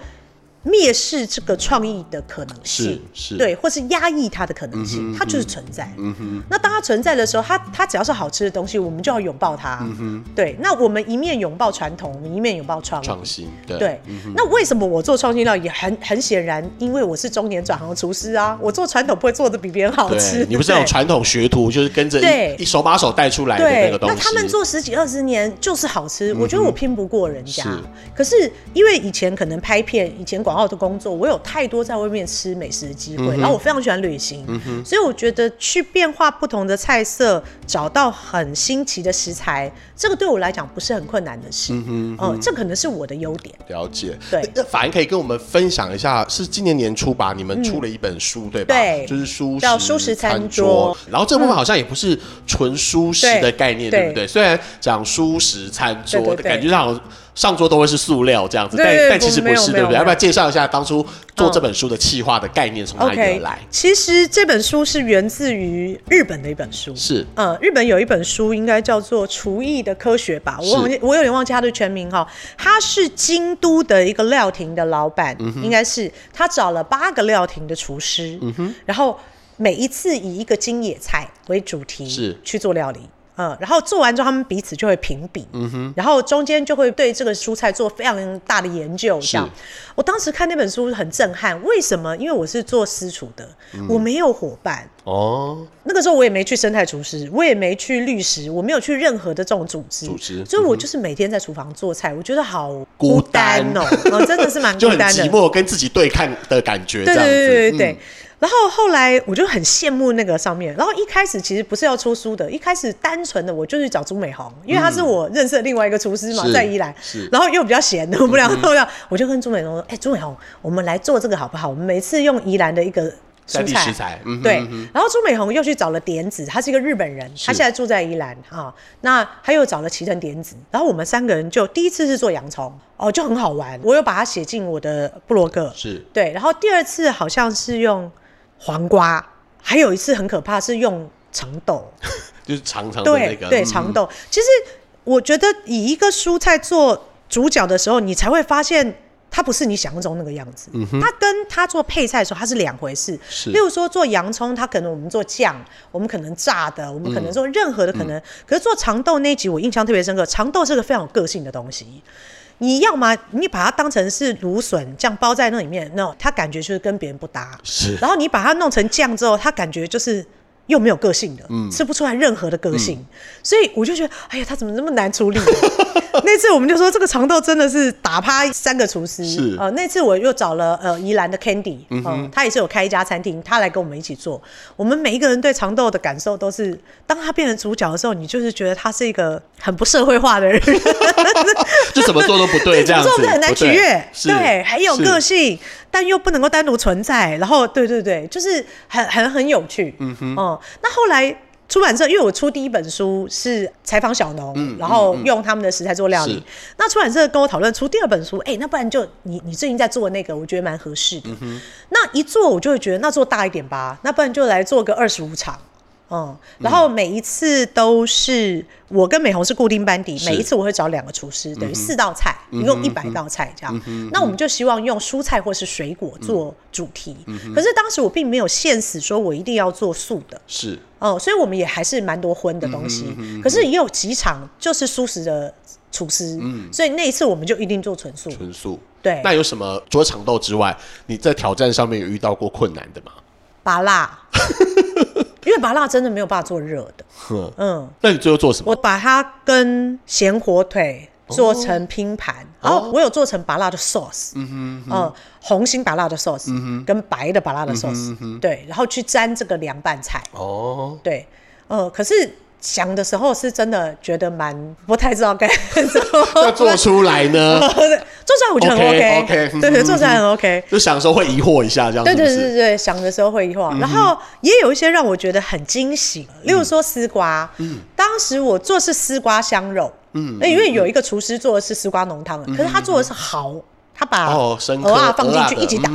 蔑视这个创意的可能性，是是对，或是压抑它的可能性，嗯、它就是存在。嗯哼，那当它存在的时候，它它只要是好吃的东西，我们就要拥抱它。嗯哼，对。那我们一面拥抱传统，我们一面拥抱创创新。对。对嗯、那为什么我做创新料理很很显然，因为我是中年转行厨师啊，我做传统不会做的比别人好吃。你不是有传统学徒，就是跟着一 对一手把手带出来的那个东西。那他们做十几二十年就是好吃，嗯、我觉得我拼不过人家。是可是因为以前可能拍片，以前广告的工作，我有。太多在外面吃美食的机会，嗯、然后我非常喜欢旅行，嗯、所以我觉得去变化不同的菜色，找到很新奇的食材，这个对我来讲不是很困难的事。嗯这可能是我的优点。了解。对，那法兰可以跟我们分享一下，是今年年初吧？你们出了一本书，嗯、对吧？对，就是书叫《舒食餐桌》，然后这部分好像也不是纯舒适的概念，对，对不对？虽然讲舒食餐桌，对对对，感觉上。上桌都会是塑料这样子，但但其实不是，对不对？要不要介绍一下当初做这本书的企划的概念从哪里来？其实这本书是源自于日本的一本书，是，嗯，日本有一本书应该叫做《厨艺的科学》吧，我忘记，我有点忘记它的全名哈。他是京都的一个料亭的老板，应该是他找了八个料亭的厨师，然后每一次以一个京野菜为主题是。去做料理。嗯，然后做完之后，他们彼此就会评比，嗯哼，然后中间就会对这个蔬菜做非常大的研究。这样，我当时看那本书很震撼，为什么？因为我是做私厨的，嗯、我没有伙伴。哦。那个时候我也没去生态厨师，我也没去律师，我没有去任何的这种组织，组织，所以我就是每天在厨房做菜，我觉得好孤单哦，真的是蛮 孤单的，寂寞，跟自己对抗的感觉，对对对对对。嗯然后后来我就很羡慕那个上面，然后一开始其实不是要出书的，一开始单纯的我就去找朱美红，因为他是我认识的另外一个厨师嘛，在宜兰，然后又比较闲的无聊，我就跟朱美红说：“哎，朱美红，我们来做这个好不好？我们每次用宜兰的一个蔬菜，对。然后朱美红又去找了点子，他是一个日本人，他现在住在宜兰啊。那他又找了齐藤点子，然后我们三个人就第一次是做洋葱，哦，就很好玩，我有把它写进我的部落格，是对。然后第二次好像是用。黄瓜，还有一次很可怕，是用长豆，就是长长的那个，对对，长豆。嗯、其实我觉得以一个蔬菜做主角的时候，你才会发现它不是你想象中那个样子。它跟它做配菜的时候，它是两回事。是，例如说做洋葱，它可能我们做酱，我们可能炸的，我们可能做任何的可能。嗯、可是做长豆那一集，我印象特别深刻。长豆是个非常有个性的东西。你要么你把它当成是芦笋这样包在那里面，那它感觉就是跟别人不搭。是。然后你把它弄成酱之后，它感觉就是又没有个性的，嗯，吃不出来任何的个性。嗯、所以我就觉得，哎呀，他怎么那么难处理？那次我们就说这个长豆真的是打趴三个厨师。是。呃，那次我又找了呃宜兰的 Candy，嗯、呃，他也是有开一家餐厅，他来跟我们一起做。我们每一个人对长豆的感受都是，当他变成主角的时候，你就是觉得他是一个很不社会化的人，就怎么做都不对，这样子，做的很难取悦，对，很有个性，但又不能够单独存在。然后，对对对，就是很很很有趣。嗯哼，哦、呃，那后来。出版社，因为我出第一本书是采访小农，嗯、然后用他们的食材做料理。那出版社跟我讨论出第二本书，哎、欸，那不然就你你最近在做的那个，我觉得蛮合适的。嗯、那一做我就会觉得，那做大一点吧，那不然就来做个二十五场。嗯，然后每一次都是我跟美红是固定班底，每一次我会找两个厨师，等于四道菜，一共一百道菜这样。那我们就希望用蔬菜或是水果做主题。可是当时我并没有限死，说我一定要做素的。是，哦、嗯，所以我们也还是蛮多荤的东西。可是也有几场就是素食的厨师，嗯、所以那一次我们就一定做纯素。纯素。对。那有什么除了长豆之外，你在挑战上面有遇到过困难的吗？芭乐。因为芭乐真的没有办法做热的，呵嗯，那你最后做什么？我把它跟咸火腿做成拼盘，哦、然后我有做成麻辣的 sauce，嗯哼，嗯，嗯，红心麻辣的 sauce，嗯哼，跟白的麻辣的 sauce，嗯，对，然后去沾这个凉拌菜，哦，对，呃，可是。想的时候是真的觉得蛮不太知道该 怎么 做出来呢？做出来我觉得很 OK，对对，做出来很 OK。就想的时候会疑惑一下，这样子。对对对对，想的时候会疑惑。然后也有一些让我觉得很惊喜，例如说丝瓜。嗯。当时我做是丝瓜香肉，嗯，因为有一个厨师做的是丝瓜浓汤，可是他做的是蚝，他把鹅啊放进去一起打，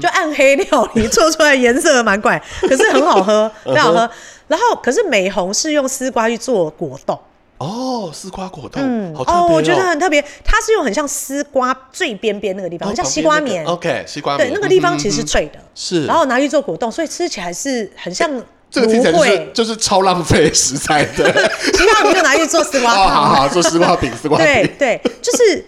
就暗黑料理做出来颜色蛮怪，可是很好喝，很好喝。然后，可是美红是用丝瓜去做果冻。哦，丝瓜果冻，嗯，好特别哦，哦，我觉得很特别。它是用很像丝瓜最边边那个地方，很像西瓜棉。OK，西瓜棉，对，那个地方其实是脆的，是。然后拿去做果冻，所以吃起来是很像芦荟，就是超浪费食材的。其他我们就拿去做丝瓜 哦，好好做丝瓜饼，丝瓜饼，对对，就是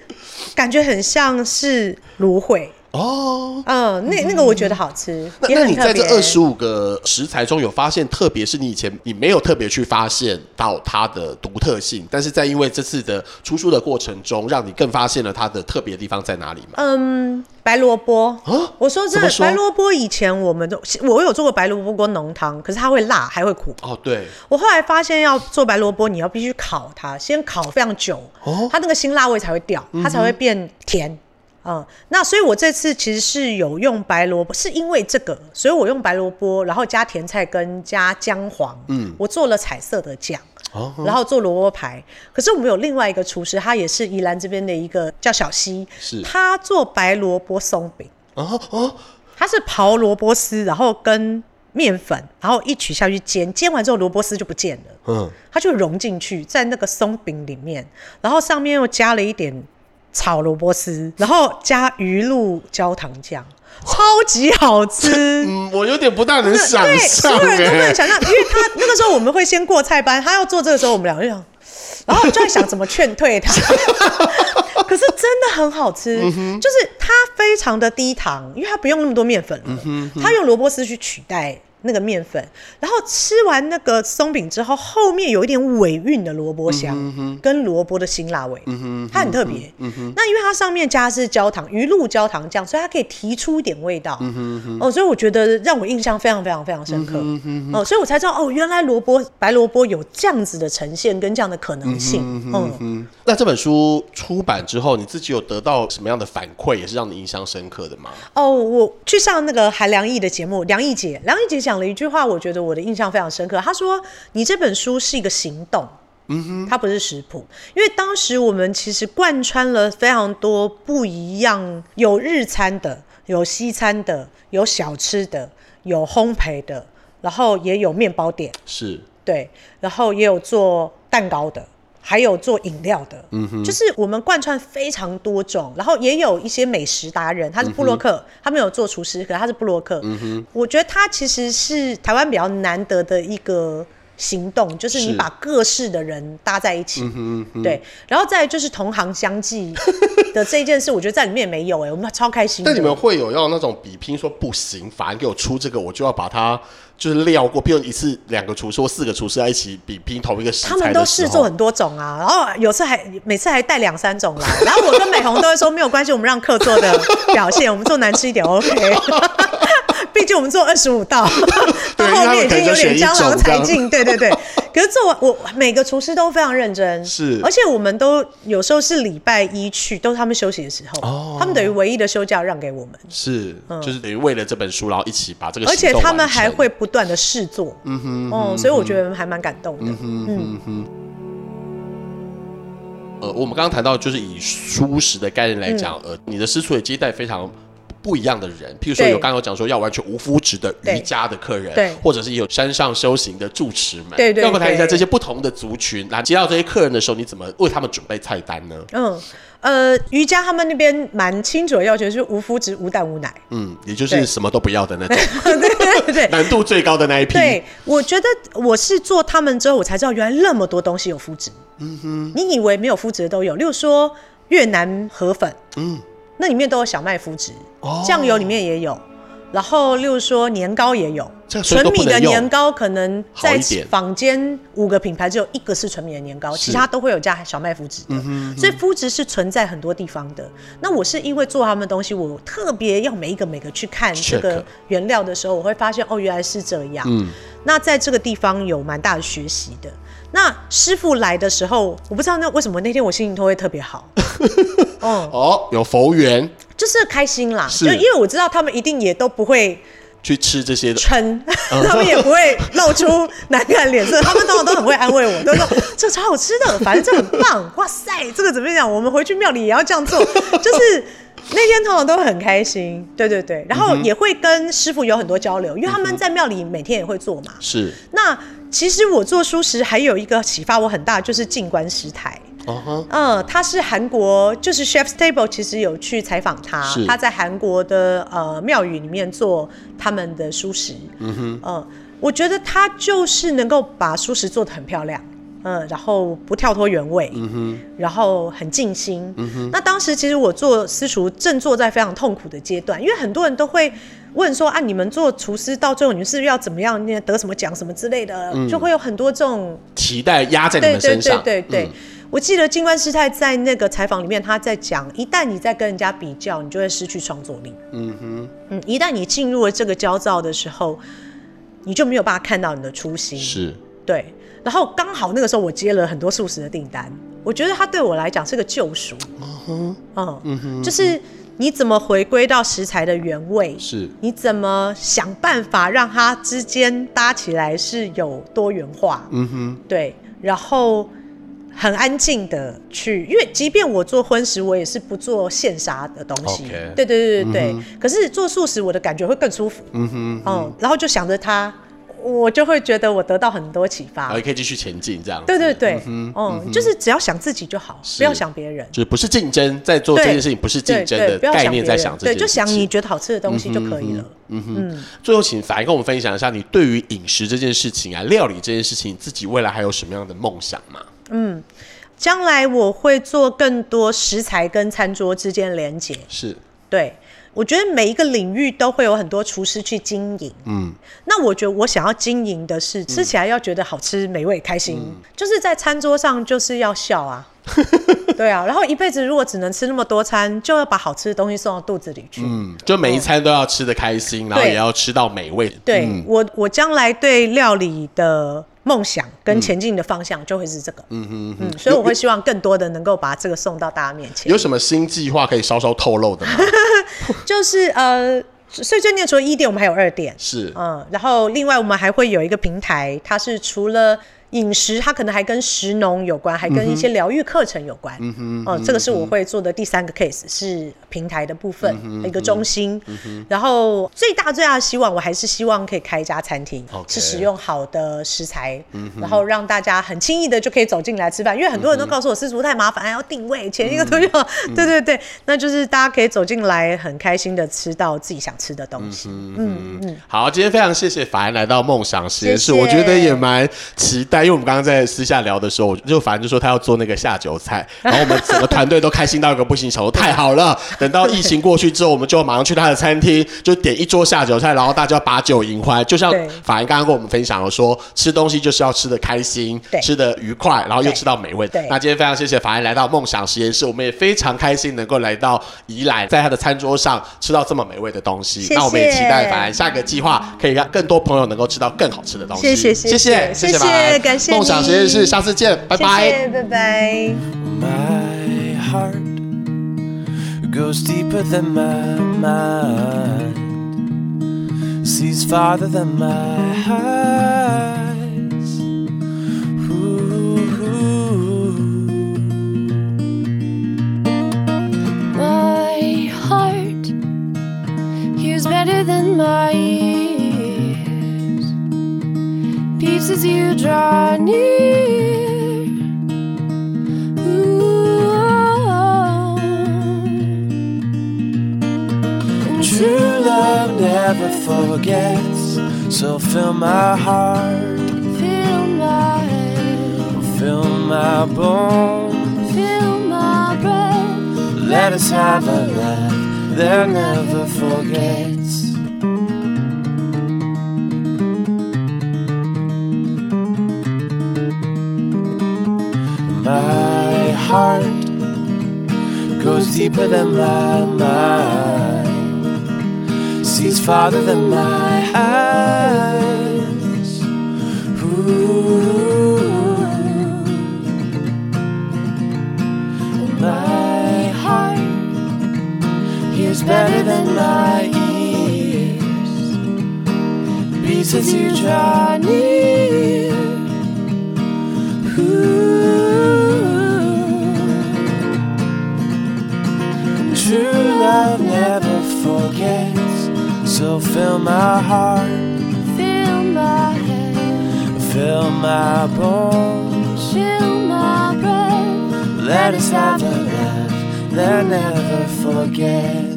感觉很像是芦荟。哦，嗯，那那个我觉得好吃。那那你在这二十五个食材中有发现，特别是你以前你没有特别去发现到它的独特性，但是在因为这次的出书的过程中，让你更发现了它的特别的地方在哪里吗？嗯，白萝卜。啊，我说这白萝卜以前我们都我有做过白萝卜锅浓汤，可是它会辣还会苦。哦，对。我后来发现要做白萝卜，你要必须烤它，先烤非常久，哦，它那个辛辣味才会掉，它才会变甜。嗯，那所以我这次其实是有用白萝卜，是因为这个，所以我用白萝卜，然后加甜菜根加姜黄，嗯，我做了彩色的酱，哦，然后做萝卜排。可是我们有另外一个厨师，他也是宜兰这边的一个叫小溪，是，他做白萝卜松饼，哦哦，他是刨萝卜丝，然后跟面粉，然后一取下去煎，煎完之后萝卜丝就不见了，嗯，它就融进去在那个松饼里面，然后上面又加了一点。炒萝卜丝，然后加鱼露焦糖酱，超级好吃。嗯，我有点不大能想象，所有人都不能想象，因为他那个时候我们会先过菜班，他要做这个时候，我们两个就想，然后就在想怎么劝退他。可是真的很好吃，嗯、就是它非常的低糖，因为它不用那么多面粉了，嗯、哼它用萝卜丝去取代。那个面粉，然后吃完那个松饼之后，后面有一点尾韵的萝卜香，嗯、跟萝卜的辛辣味，嗯、它很特别。嗯、那因为它上面加的是焦糖鱼露焦糖酱，所以它可以提出一点味道。哦，所以我觉得让我印象非常非常非常深刻。哦，所以我才知道哦，原来萝卜白萝卜有这样子的呈现跟这样的可能性。嗯，嗯，那这本书出版之后，你自己有得到什么样的反馈，也是让你印象深刻的吗？哦，我去上那个韩良义的节目，良忆姐，良忆姐讲了一句话，我觉得我的印象非常深刻。他说：“你这本书是一个行动，嗯哼，它不是食谱。因为当时我们其实贯穿了非常多不一样，有日餐的，有西餐的，有小吃的，有烘焙的，然后也有面包店，是对，然后也有做蛋糕的。”还有做饮料的，嗯哼，就是我们贯穿非常多种，然后也有一些美食达人，他是布洛克，嗯、他没有做厨师，可是他是布洛克，嗯哼，我觉得他其实是台湾比较难得的一个行动，就是你把各式的人搭在一起，是对，然后再就是同行相继，的这一件事，我觉得在里面也没有哎、欸，我们超开心。但你们会有要那种比拼说不行，反正给我出这个，我就要把它。就是料过，比如一次两个厨师或四个厨师在一起比拼同一个食材，他们都试做很多种啊，然后有次还每次还带两三种来，然后我跟美红都会说 没有关系，我们让客做的表现，我们做难吃一点 OK。毕竟我们做二十五道，到后面已经有点江郎才尽，对对对。可是做完我每个厨师都非常认真，是，而且我们都有时候是礼拜一去，都是他们休息的时候，哦，他们等于唯一的休假让给我们，是，嗯，就是等于为了这本书，然后一起把这个，而且他们还会不断的试做，嗯哼，哦，所以我觉得还蛮感动的，嗯哼，嗯。哼。呃，我们刚刚谈到就是以舒适的概念来讲，呃，你的私厨也接待非常。不一样的人，譬如说有刚刚有讲说要完全无麸质的瑜伽的客人，对，或者是有山上修行的住持们，对对，要不谈一下这些不同的族群，来接到这些客人的时候，你怎么为他们准备菜单呢？嗯，呃，瑜伽他们那边蛮清楚的要求，就是无麸质、无蛋、无奶，嗯，也就是什么都不要的那种，对 对对。对，难度最高的那一批。对，我觉得我是做他们之后，我才知道原来那么多东西有麸质。嗯哼，你以为没有麸质的都有，例如说越南河粉，嗯。那里面都有小麦麸质，酱油里面也有，然后例如说年糕也有，纯米的年糕可能在坊间五个品牌只有一个是纯米的年糕，其他都会有加小麦麸质的，所以麸质是存在很多地方的。那我是因为做他们的东西，我特别要每一个每个去看这个原料的时候，我会发现哦，原来是这样。那在这个地方有蛮大的学习的。那师傅来的时候，我不知道那为什么那天我心情都会特别好。嗯，哦，有佛缘，就是开心啦。就因为我知道他们一定也都不会去吃这些的，撑，他们也不会露出难看脸色。他们通常都很会安慰我，都说这超好吃的，反正这很棒。哇塞，这个怎么讲？我们回去庙里也要这样做。就是那天通常都很开心，对对对。然后也会跟师傅有很多交流，因为他们在庙里每天也会做嘛。是。那其实我做蔬食还有一个启发我很大，就是静观食台。Uh huh. 嗯，他是韩国，就是 Chef's Table，其实有去采访他，他在韩国的呃庙宇里面做他们的蔬食。嗯哼，嗯，我觉得他就是能够把蔬食做得很漂亮，嗯，然后不跳脱原味，嗯哼，然后很尽心。嗯哼，那当时其实我做私厨正坐在非常痛苦的阶段，因为很多人都会问说啊，你们做厨师到最后你们是要怎么样，那得什么奖什么之类的，嗯、就会有很多这种期待压在你们身上，对对对对。嗯我记得静观师太在那个采访里面，他在讲，一旦你在跟人家比较，你就会失去创作力。嗯哼，嗯，一旦你进入了这个焦躁的时候，你就没有办法看到你的初心。是，对。然后刚好那个时候我接了很多素食的订单，我觉得它对我来讲是个救赎。嗯哼，嗯，嗯哼，就是你怎么回归到食材的原味？是，你怎么想办法让它之间搭起来是有多元化？嗯哼，对，然后。很安静的去，因为即便我做荤食，我也是不做现杀的东西。对对对对对。嗯、可是做素食，我的感觉会更舒服。嗯哼，嗯，然后就想着它，我就会觉得我得到很多启发。也可以继续前进，这样。对对对，嗯，嗯，就是只要想自己就好，不要想别人。就是不是竞争，在做这件事情不是竞争的概念，在想这件事。对，就想你觉得好吃的东西就可以了。嗯哼。嗯，最后请凡跟我们分享一下，你对于饮食这件事情啊，料理这件事情，自己未来还有什么样的梦想吗？嗯，将来我会做更多食材跟餐桌之间的连接。是，对，我觉得每一个领域都会有很多厨师去经营。嗯，那我觉得我想要经营的是吃起来要觉得好吃、美味、开心，嗯、就是在餐桌上就是要笑啊。对啊，然后一辈子如果只能吃那么多餐，就要把好吃的东西送到肚子里去。嗯，就每一餐都要吃的开心，嗯、然后也要吃到美味。对，嗯、我我将来对料理的。梦想跟前进的方向就会是这个，嗯嗯嗯，所以我会希望更多的能够把这个送到大家面前。有什么新计划可以稍稍透露的吗？就是呃，所以最近除了一点，我们还有二点，是嗯，然后另外我们还会有一个平台，它是除了。饮食它可能还跟食农有关，还跟一些疗愈课程有关。嗯哼，哦，这个是我会做的第三个 case，是平台的部分一个中心。然后最大最大的希望，我还是希望可以开一家餐厅，是使用好的食材，然后让大家很轻易的就可以走进来吃饭。因为很多人都告诉我，私厨太麻烦，还要定位，前一个都要。对对对，那就是大家可以走进来，很开心的吃到自己想吃的东西。嗯嗯，好，今天非常谢谢法兰来到梦想实验室，我觉得也蛮期待。下，因为我们刚刚在私下聊的时候，我就反正就说他要做那个下酒菜，然后我们整个团队都开心到一个不行，想说太好了。等到疫情过去之后，我们就马上去他的餐厅，就点一桌下酒菜，然后大家把酒迎欢。就像法兰刚刚跟我们分享了说，吃东西就是要吃的开心，吃的愉快，然后又吃到美味。那今天非常谢谢法兰来到梦想实验室，我们也非常开心能够来到宜兰，在他的餐桌上吃到这么美味的东西。那我们也期待法兰下个计划可以让更多朋友能够吃到更好吃的东西。谢谢，谢谢，谢谢，谢谢感谢梦想实验室，下次见，拜拜，谢谢拜拜。My heart goes deeper than my mind, sees farther than my eyes. Ooh, my heart hears better than my ears, As you draw near. True love never forgets. So fill my heart, fill my fill my bones, fill my breath. Let us have a laugh that never forgets. My heart goes deeper than my mind sees farther than my eyes. Ooh. My heart hears better than my ears. Beats as you draw near. Ooh. Love never forgets. So fill my heart, fill my head, fill my bones, fill my breath. Let us have a love that never forgets.